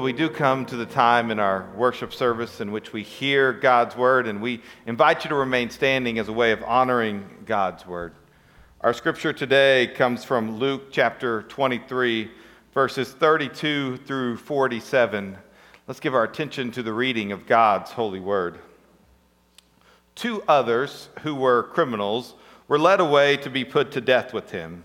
So, we do come to the time in our worship service in which we hear God's word, and we invite you to remain standing as a way of honoring God's word. Our scripture today comes from Luke chapter 23, verses 32 through 47. Let's give our attention to the reading of God's holy word. Two others who were criminals were led away to be put to death with him.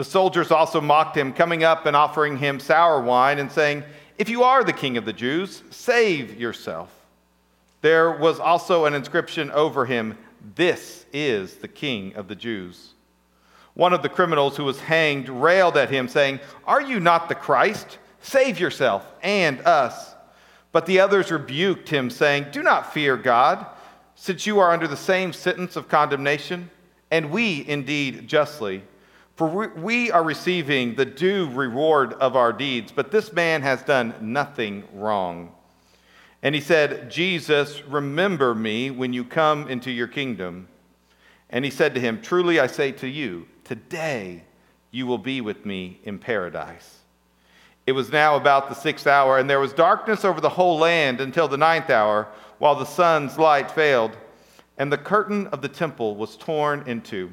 The soldiers also mocked him, coming up and offering him sour wine and saying, If you are the king of the Jews, save yourself. There was also an inscription over him, This is the king of the Jews. One of the criminals who was hanged railed at him, saying, Are you not the Christ? Save yourself and us. But the others rebuked him, saying, Do not fear God, since you are under the same sentence of condemnation, and we indeed justly. For we are receiving the due reward of our deeds, but this man has done nothing wrong. And he said, Jesus, remember me when you come into your kingdom. And he said to him, Truly I say to you, today you will be with me in paradise. It was now about the sixth hour, and there was darkness over the whole land until the ninth hour, while the sun's light failed, and the curtain of the temple was torn in two.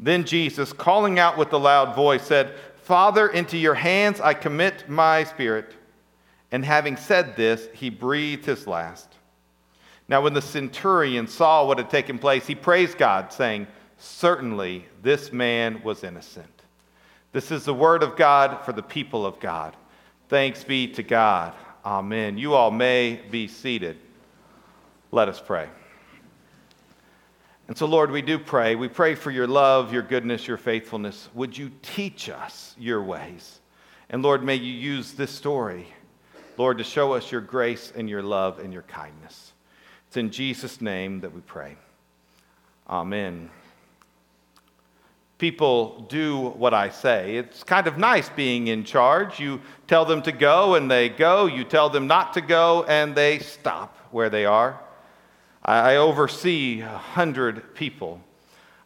Then Jesus, calling out with a loud voice, said, Father, into your hands I commit my spirit. And having said this, he breathed his last. Now, when the centurion saw what had taken place, he praised God, saying, Certainly this man was innocent. This is the word of God for the people of God. Thanks be to God. Amen. You all may be seated. Let us pray. And so, Lord, we do pray. We pray for your love, your goodness, your faithfulness. Would you teach us your ways? And Lord, may you use this story, Lord, to show us your grace and your love and your kindness. It's in Jesus' name that we pray. Amen. People do what I say. It's kind of nice being in charge. You tell them to go and they go. You tell them not to go and they stop where they are. I oversee a hundred people.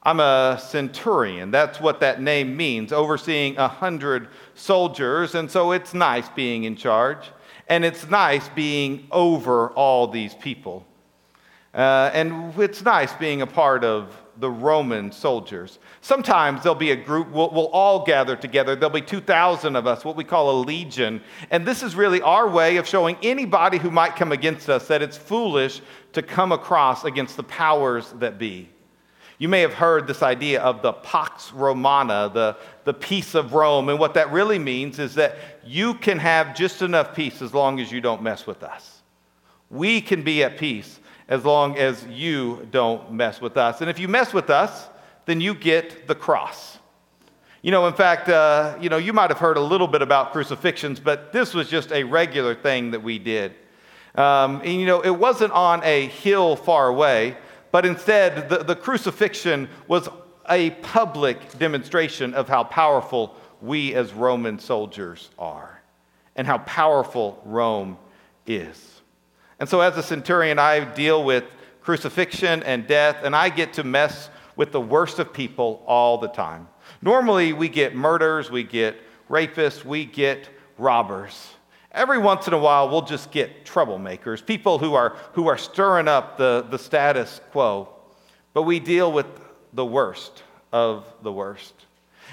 I'm a centurion. That's what that name means, overseeing a hundred soldiers. And so it's nice being in charge. And it's nice being over all these people. Uh, and it's nice being a part of the Roman soldiers. Sometimes there'll be a group, we'll, we'll, all gather together. There'll be 2,000 of us, what we call a legion. And this is really our way of showing anybody who might come against us that it's foolish to come across against the powers that be. You may have heard this idea of the Pax Romana, the, the peace of Rome. And what that really means is that you can have just enough peace as long as you don't mess with us. We can be at peace as long as you don't mess with us. And if you mess with us, then you get the cross. You know, in fact, uh, you know, you might have heard a little bit about crucifixions, but this was just a regular thing that we did. Um, and, you know, it wasn't on a hill far away, but instead, the, the crucifixion was a public demonstration of how powerful we as Roman soldiers are and how powerful Rome is. And so, as a centurion, I deal with crucifixion and death, and I get to mess with the worst of people all the time. Normally, we get murders, we get rapists, we get robbers. Every once in a while, we'll just get troublemakers, people who are, who are stirring up the, the status quo. But we deal with the worst of the worst.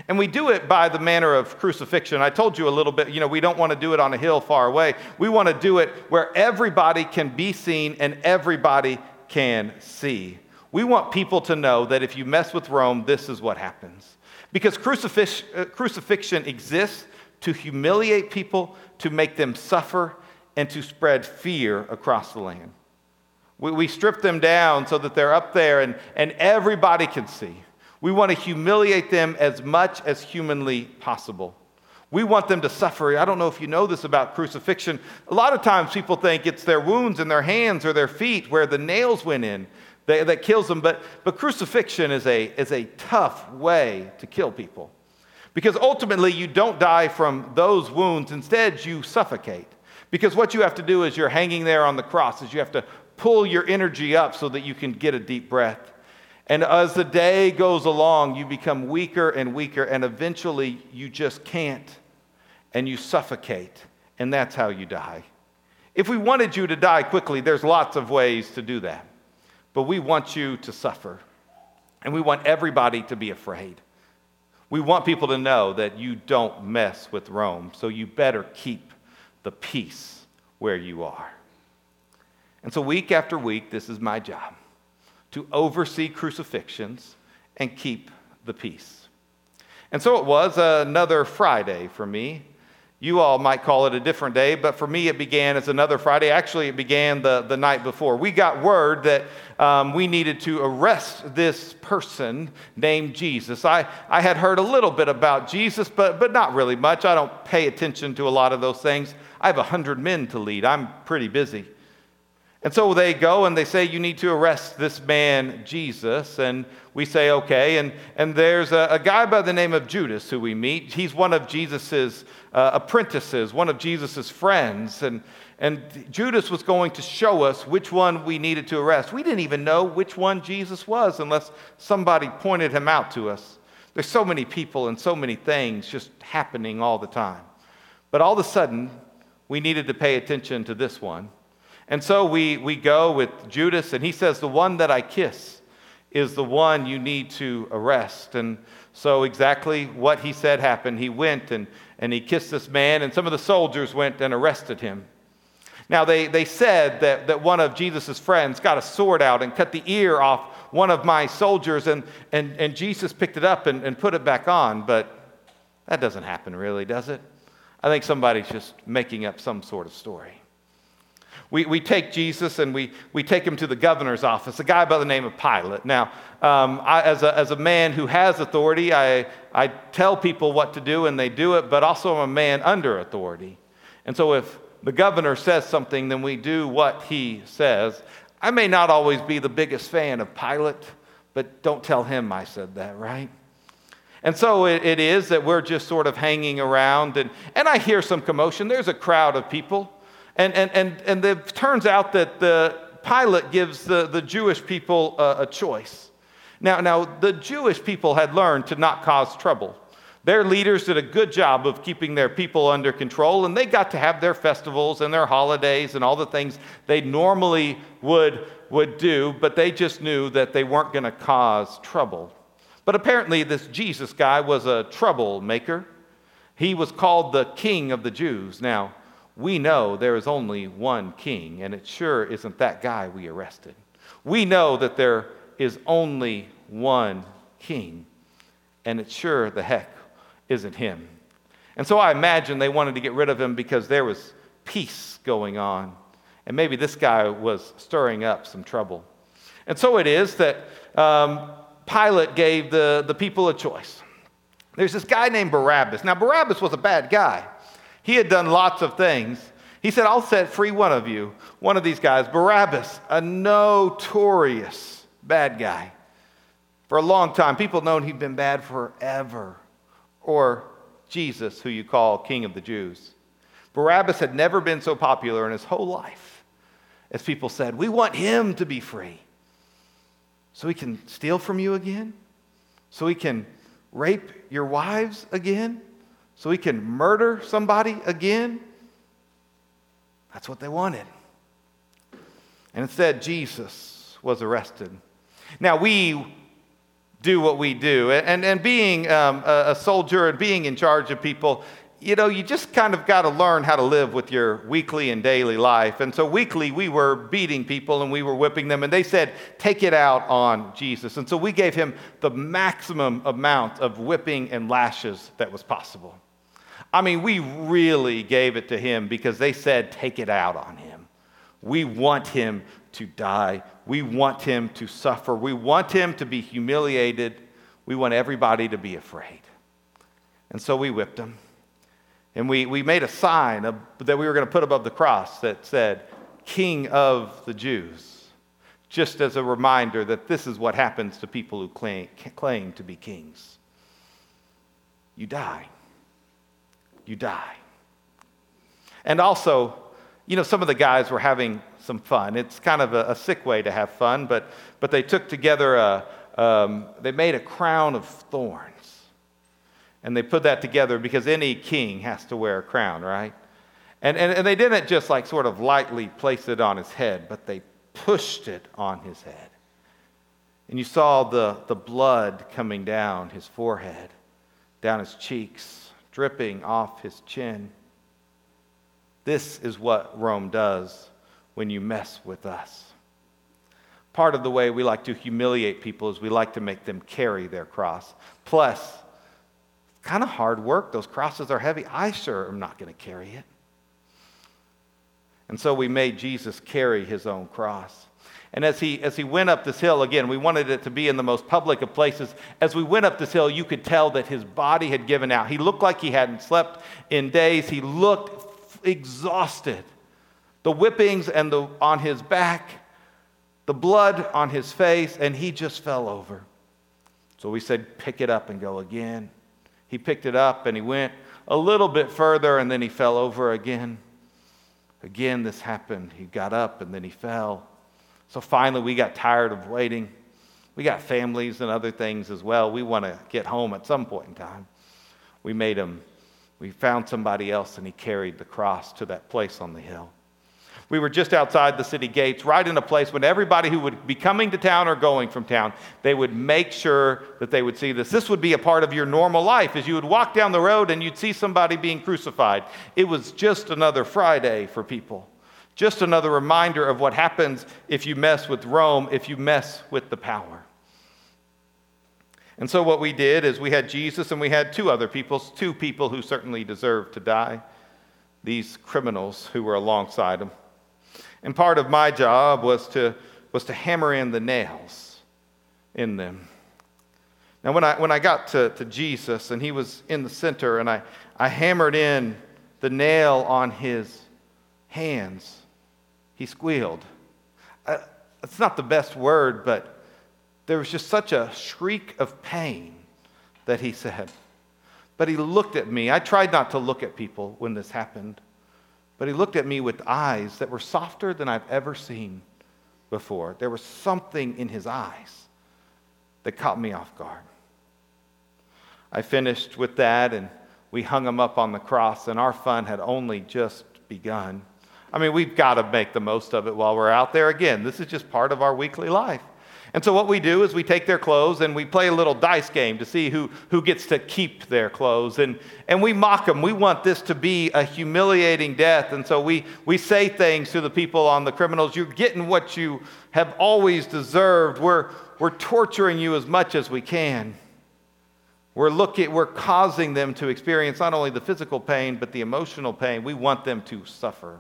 And we do it by the manner of crucifixion. I told you a little bit, you know, we don't want to do it on a hill far away. We want to do it where everybody can be seen and everybody can see. We want people to know that if you mess with Rome, this is what happens. Because crucifix, uh, crucifixion exists to humiliate people, to make them suffer, and to spread fear across the land. We, we strip them down so that they're up there and, and everybody can see. We want to humiliate them as much as humanly possible. We want them to suffer. I don't know if you know this about crucifixion. A lot of times people think it's their wounds in their hands or their feet where the nails went in that, that kills them. But, but crucifixion is a, is a tough way to kill people. Because ultimately, you don't die from those wounds. Instead, you suffocate. Because what you have to do is you're hanging there on the cross, is you have to pull your energy up so that you can get a deep breath. And as the day goes along, you become weaker and weaker, and eventually you just can't, and you suffocate, and that's how you die. If we wanted you to die quickly, there's lots of ways to do that. But we want you to suffer, and we want everybody to be afraid. We want people to know that you don't mess with Rome, so you better keep the peace where you are. And so, week after week, this is my job to oversee crucifixions and keep the peace. And so it was another Friday for me. You all might call it a different day, but for me it began as another Friday. Actually, it began the, the night before. We got word that um, we needed to arrest this person named Jesus. I, I had heard a little bit about Jesus, but, but not really much. I don't pay attention to a lot of those things. I have 100 men to lead, I'm pretty busy. And so they go and they say, You need to arrest this man, Jesus. And we say, Okay. And, and there's a, a guy by the name of Judas who we meet. He's one of Jesus's uh, apprentices, one of Jesus's friends. And, and Judas was going to show us which one we needed to arrest. We didn't even know which one Jesus was unless somebody pointed him out to us. There's so many people and so many things just happening all the time. But all of a sudden, we needed to pay attention to this one. And so we, we go with Judas, and he says, The one that I kiss is the one you need to arrest. And so, exactly what he said happened. He went and, and he kissed this man, and some of the soldiers went and arrested him. Now, they, they said that, that one of Jesus' friends got a sword out and cut the ear off one of my soldiers, and, and, and Jesus picked it up and, and put it back on. But that doesn't happen, really, does it? I think somebody's just making up some sort of story. We, we take Jesus and we, we take him to the governor's office, a guy by the name of Pilate. Now, um, I, as, a, as a man who has authority, I, I tell people what to do and they do it, but also I'm a man under authority. And so if the governor says something, then we do what he says. I may not always be the biggest fan of Pilate, but don't tell him I said that, right? And so it, it is that we're just sort of hanging around, and, and I hear some commotion. There's a crowd of people. And, and, and, and it turns out that the Pilate gives the, the Jewish people a, a choice. Now, now, the Jewish people had learned to not cause trouble. Their leaders did a good job of keeping their people under control, and they got to have their festivals and their holidays and all the things they normally would, would do, but they just knew that they weren't going to cause trouble. But apparently, this Jesus guy was a troublemaker. He was called the King of the Jews. Now, we know there is only one king, and it sure isn't that guy we arrested. We know that there is only one king, and it sure the heck isn't him. And so I imagine they wanted to get rid of him because there was peace going on. And maybe this guy was stirring up some trouble. And so it is that um, Pilate gave the, the people a choice. There's this guy named Barabbas. Now, Barabbas was a bad guy. He had done lots of things. He said, I'll set free one of you, one of these guys, Barabbas, a notorious bad guy. For a long time, people known he'd been bad forever. Or Jesus, who you call King of the Jews. Barabbas had never been so popular in his whole life as people said, We want him to be free. So he can steal from you again? So he can rape your wives again? So he can murder somebody again? That's what they wanted. And instead, Jesus was arrested. Now, we do what we do. And, and being um, a, a soldier and being in charge of people, you know, you just kind of got to learn how to live with your weekly and daily life. And so, weekly, we were beating people and we were whipping them, and they said, take it out on Jesus. And so, we gave him the maximum amount of whipping and lashes that was possible. I mean, we really gave it to him because they said, take it out on him. We want him to die. We want him to suffer. We want him to be humiliated. We want everybody to be afraid. And so we whipped him. And we, we made a sign of, that we were going to put above the cross that said, King of the Jews, just as a reminder that this is what happens to people who claim, claim to be kings. You die. You die. And also, you know, some of the guys were having some fun. It's kind of a, a sick way to have fun, but, but they took together a, um, they made a crown of thorns. And they put that together because any king has to wear a crown, right? And, and, and they didn't just like sort of lightly place it on his head, but they pushed it on his head. And you saw the, the blood coming down his forehead, down his cheeks, dripping off his chin. This is what Rome does when you mess with us. Part of the way we like to humiliate people is we like to make them carry their cross. Plus, kind of hard work. Those crosses are heavy. I sure am not going to carry it. And so we made Jesus carry his own cross. And as he, as he went up this hill, again, we wanted it to be in the most public of places. As we went up this hill, you could tell that his body had given out. He looked like he hadn't slept in days. He looked exhausted. The whippings and the, on his back, the blood on his face, and he just fell over. So we said, pick it up and go again he picked it up and he went a little bit further and then he fell over again. Again, this happened. He got up and then he fell. So finally, we got tired of waiting. We got families and other things as well. We want to get home at some point in time. We made him, we found somebody else and he carried the cross to that place on the hill. We were just outside the city gates, right in a place when everybody who would be coming to town or going from town, they would make sure that they would see this. This would be a part of your normal life as you would walk down the road and you'd see somebody being crucified. It was just another Friday for people. Just another reminder of what happens if you mess with Rome, if you mess with the power. And so, what we did is we had Jesus and we had two other people, two people who certainly deserved to die, these criminals who were alongside him. And part of my job was to, was to hammer in the nails in them. Now, when I, when I got to, to Jesus and he was in the center and I, I hammered in the nail on his hands, he squealed. Uh, it's not the best word, but there was just such a shriek of pain that he said. But he looked at me. I tried not to look at people when this happened. But he looked at me with eyes that were softer than I've ever seen before. There was something in his eyes that caught me off guard. I finished with that, and we hung him up on the cross, and our fun had only just begun. I mean, we've got to make the most of it while we're out there. Again, this is just part of our weekly life. And so, what we do is we take their clothes and we play a little dice game to see who, who gets to keep their clothes. And, and we mock them. We want this to be a humiliating death. And so, we, we say things to the people on the criminals You're getting what you have always deserved. We're, we're torturing you as much as we can. We're, looking, we're causing them to experience not only the physical pain, but the emotional pain. We want them to suffer.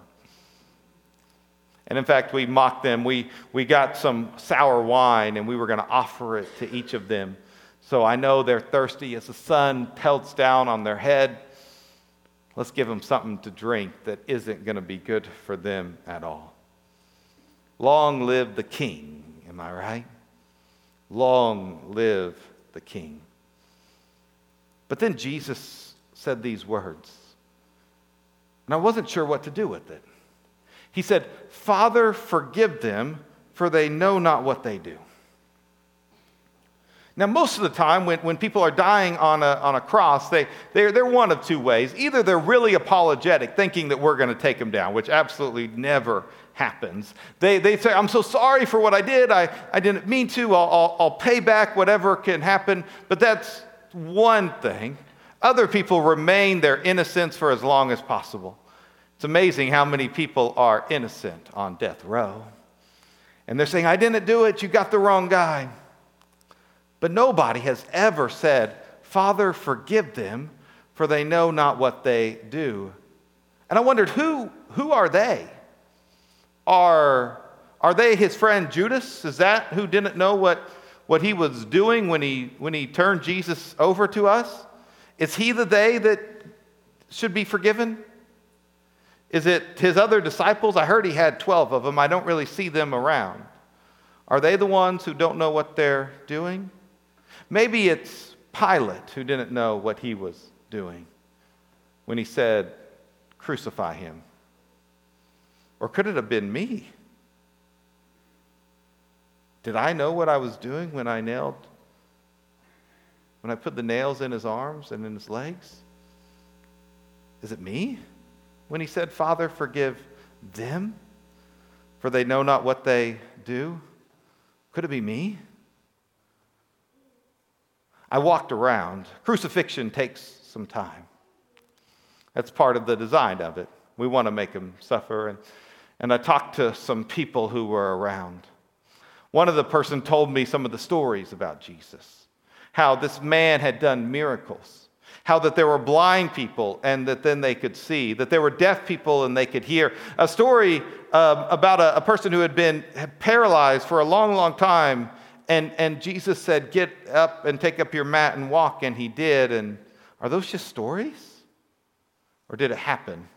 And in fact, we mocked them. We, we got some sour wine and we were going to offer it to each of them. So I know they're thirsty as the sun pelts down on their head. Let's give them something to drink that isn't going to be good for them at all. Long live the king, am I right? Long live the king. But then Jesus said these words, and I wasn't sure what to do with it. He said, Father, forgive them, for they know not what they do. Now, most of the time, when, when people are dying on a, on a cross, they, they're, they're one of two ways. Either they're really apologetic, thinking that we're going to take them down, which absolutely never happens. They, they say, I'm so sorry for what I did. I, I didn't mean to. I'll, I'll, I'll pay back whatever can happen. But that's one thing. Other people remain their innocence for as long as possible. It's amazing how many people are innocent on death row. And they're saying, I didn't do it. You got the wrong guy. But nobody has ever said, Father, forgive them, for they know not what they do. And I wondered, who, who are they? Are, are they his friend Judas? Is that who didn't know what, what he was doing when he, when he turned Jesus over to us? Is he the they that should be forgiven? Is it his other disciples? I heard he had 12 of them. I don't really see them around. Are they the ones who don't know what they're doing? Maybe it's Pilate who didn't know what he was doing when he said, Crucify him. Or could it have been me? Did I know what I was doing when I nailed, when I put the nails in his arms and in his legs? Is it me? When he said, Father, forgive them, for they know not what they do? Could it be me? I walked around. Crucifixion takes some time. That's part of the design of it. We want to make him suffer. And, and I talked to some people who were around. One of the person told me some of the stories about Jesus, how this man had done miracles, how that there were blind people and that then they could see, that there were deaf people and they could hear. A story um, about a, a person who had been paralyzed for a long, long time and, and Jesus said, Get up and take up your mat and walk, and he did. And are those just stories? Or did it happen?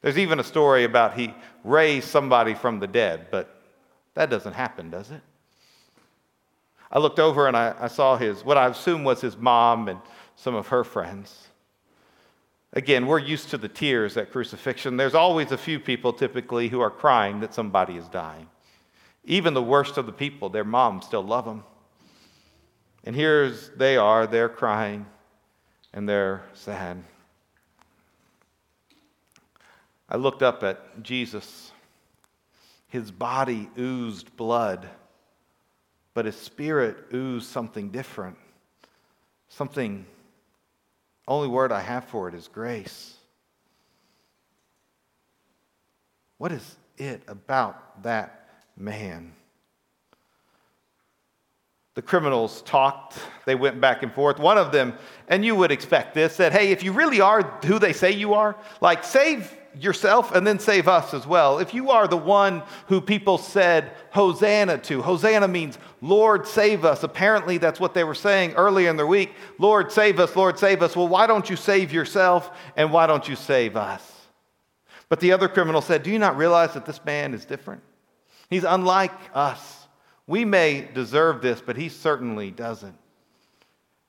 There's even a story about he raised somebody from the dead, but that doesn't happen, does it? I looked over and I, I saw his, what I assume was his mom and some of her friends. Again, we're used to the tears at crucifixion. There's always a few people typically who are crying that somebody is dying. Even the worst of the people, their moms still love them. And here's they are, they're crying and they're sad. I looked up at Jesus. His body oozed blood, but his spirit oozed something different. Something, only word I have for it is grace. What is it about that man. The criminals talked, they went back and forth. One of them, and you would expect this, said, Hey, if you really are who they say you are, like save yourself and then save us as well. If you are the one who people said Hosanna to, Hosanna means Lord save us. Apparently, that's what they were saying earlier in the week Lord save us, Lord save us. Well, why don't you save yourself and why don't you save us? But the other criminal said, Do you not realize that this man is different? He's unlike us. We may deserve this, but he certainly doesn't.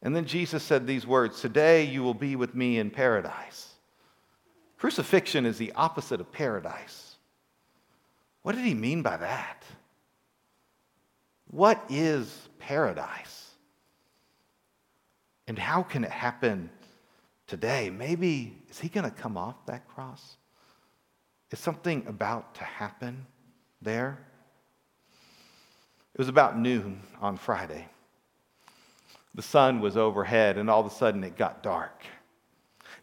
And then Jesus said these words Today you will be with me in paradise. Crucifixion is the opposite of paradise. What did he mean by that? What is paradise? And how can it happen today? Maybe, is he going to come off that cross? Is something about to happen there? It was about noon on Friday. The sun was overhead, and all of a sudden it got dark.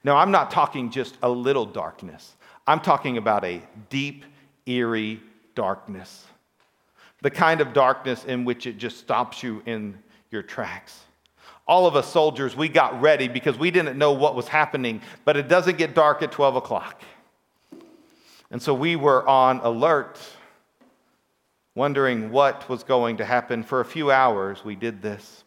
Now, I'm not talking just a little darkness, I'm talking about a deep, eerie darkness. The kind of darkness in which it just stops you in your tracks. All of us soldiers, we got ready because we didn't know what was happening, but it doesn't get dark at 12 o'clock. And so we were on alert wondering what was going to happen. For a few hours, we did this.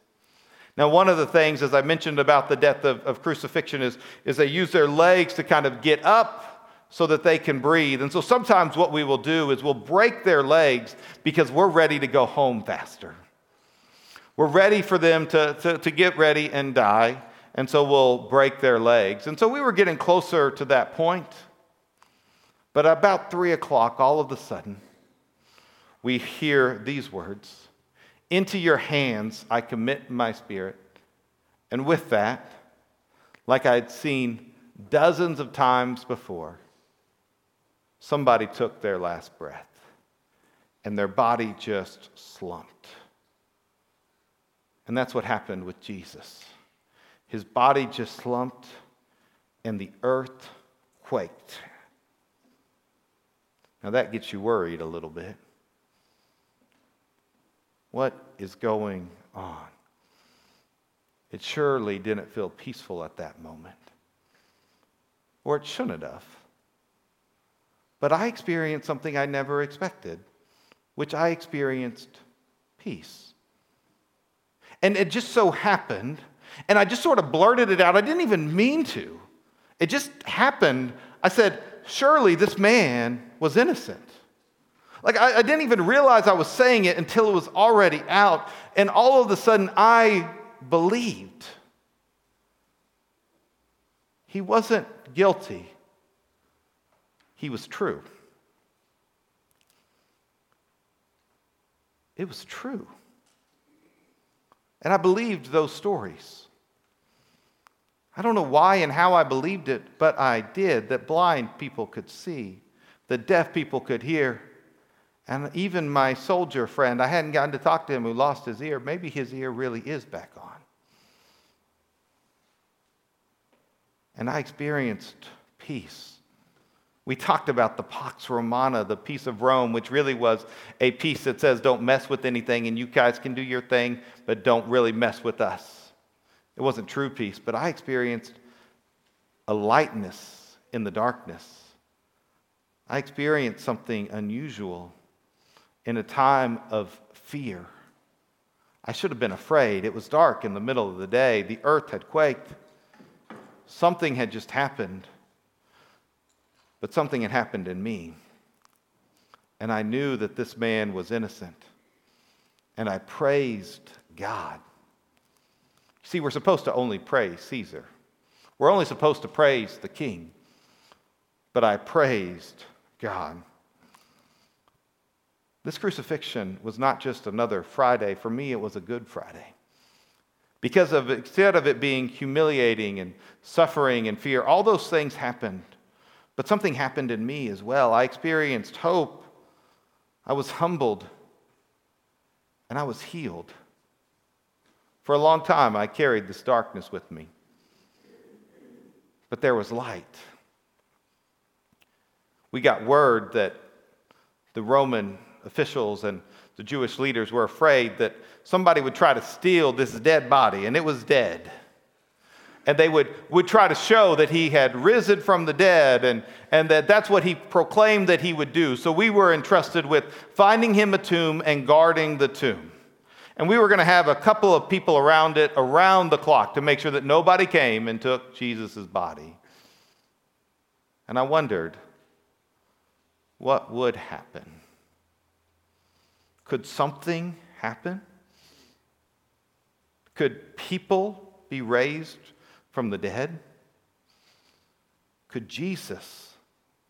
Now, one of the things, as I mentioned about the death of, of, crucifixion, is, is they use their legs to kind of get up so that they can breathe. And so sometimes what we will do is we'll break their legs because we're ready to go home faster. We're ready for them to, to, to get ready and die. And so we'll break their legs. And so we were getting closer to that point. But about three o'clock, all of a sudden, we hear these words Into your hands I commit my spirit. And with that, like I had seen dozens of times before, somebody took their last breath and their body just slumped. And that's what happened with Jesus. His body just slumped and the earth quaked. Now that gets you worried a little bit. What is going on? It surely didn't feel peaceful at that moment, or it shouldn't have. But I experienced something I never expected, which I experienced peace. And it just so happened, and I just sort of blurted it out. I didn't even mean to. It just happened. I said, Surely this man was innocent. Like, I, I, didn't even realize I was saying it until it was already out. And all of a sudden, I believed. He wasn't guilty, he was true. It was true. And I believed those stories. I don't know why and how I believed it, but I did that blind people could see, that deaf people could hear. And even my soldier friend, I hadn't gotten to talk to him who lost his ear. Maybe his ear really is back on. And I experienced peace. We talked about the Pax Romana, the peace of Rome, which really was a peace that says, don't mess with anything and you guys can do your thing, but don't really mess with us. It wasn't true peace, but I experienced a lightness in the darkness. I experienced something unusual in a time of fear. I should have been afraid. It was dark in the middle of the day. The earth had quaked. Something had just happened. But something had happened in me. And I knew that this man was innocent. And I praised God. See, we're supposed to only praise Caesar. We're only supposed to praise the king. But I praised God. This crucifixion was not just another Friday. For me, it was a good Friday. Because of instead of it being humiliating and suffering and fear, all those things happened. But something happened in me as well. I experienced hope. I was humbled. And I was healed. For a long time, I carried this darkness with me. But there was light. We got word that the Roman officials and the Jewish leaders were afraid that somebody would try to steal this dead body, and it was dead. And they would, would try to show that he had risen from the dead, and, and that that's what he proclaimed that he would do. So we were entrusted with finding him a tomb and guarding the tomb. And we were going to have a couple of people around it around the clock to make sure that nobody came and took Jesus' body. And I wondered, what would happen? Could something happen? Could people be raised from the dead? Could Jesus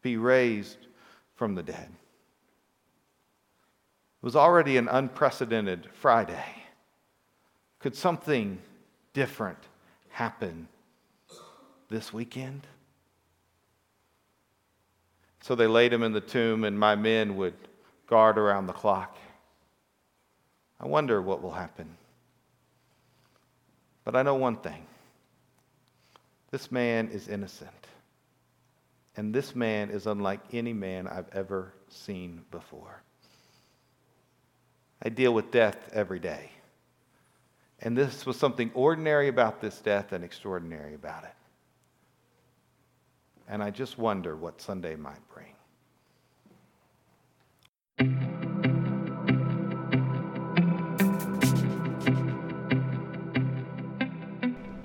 be raised from the dead? It was already an unprecedented Friday. Could something different happen this weekend? So they laid him in the tomb, and my men would guard around the clock. I wonder what will happen. But I know one thing this man is innocent. And this man is unlike any man I've ever seen before. I deal with death every day. And this was something ordinary about this death and extraordinary about it. And I just wonder what Sunday might bring.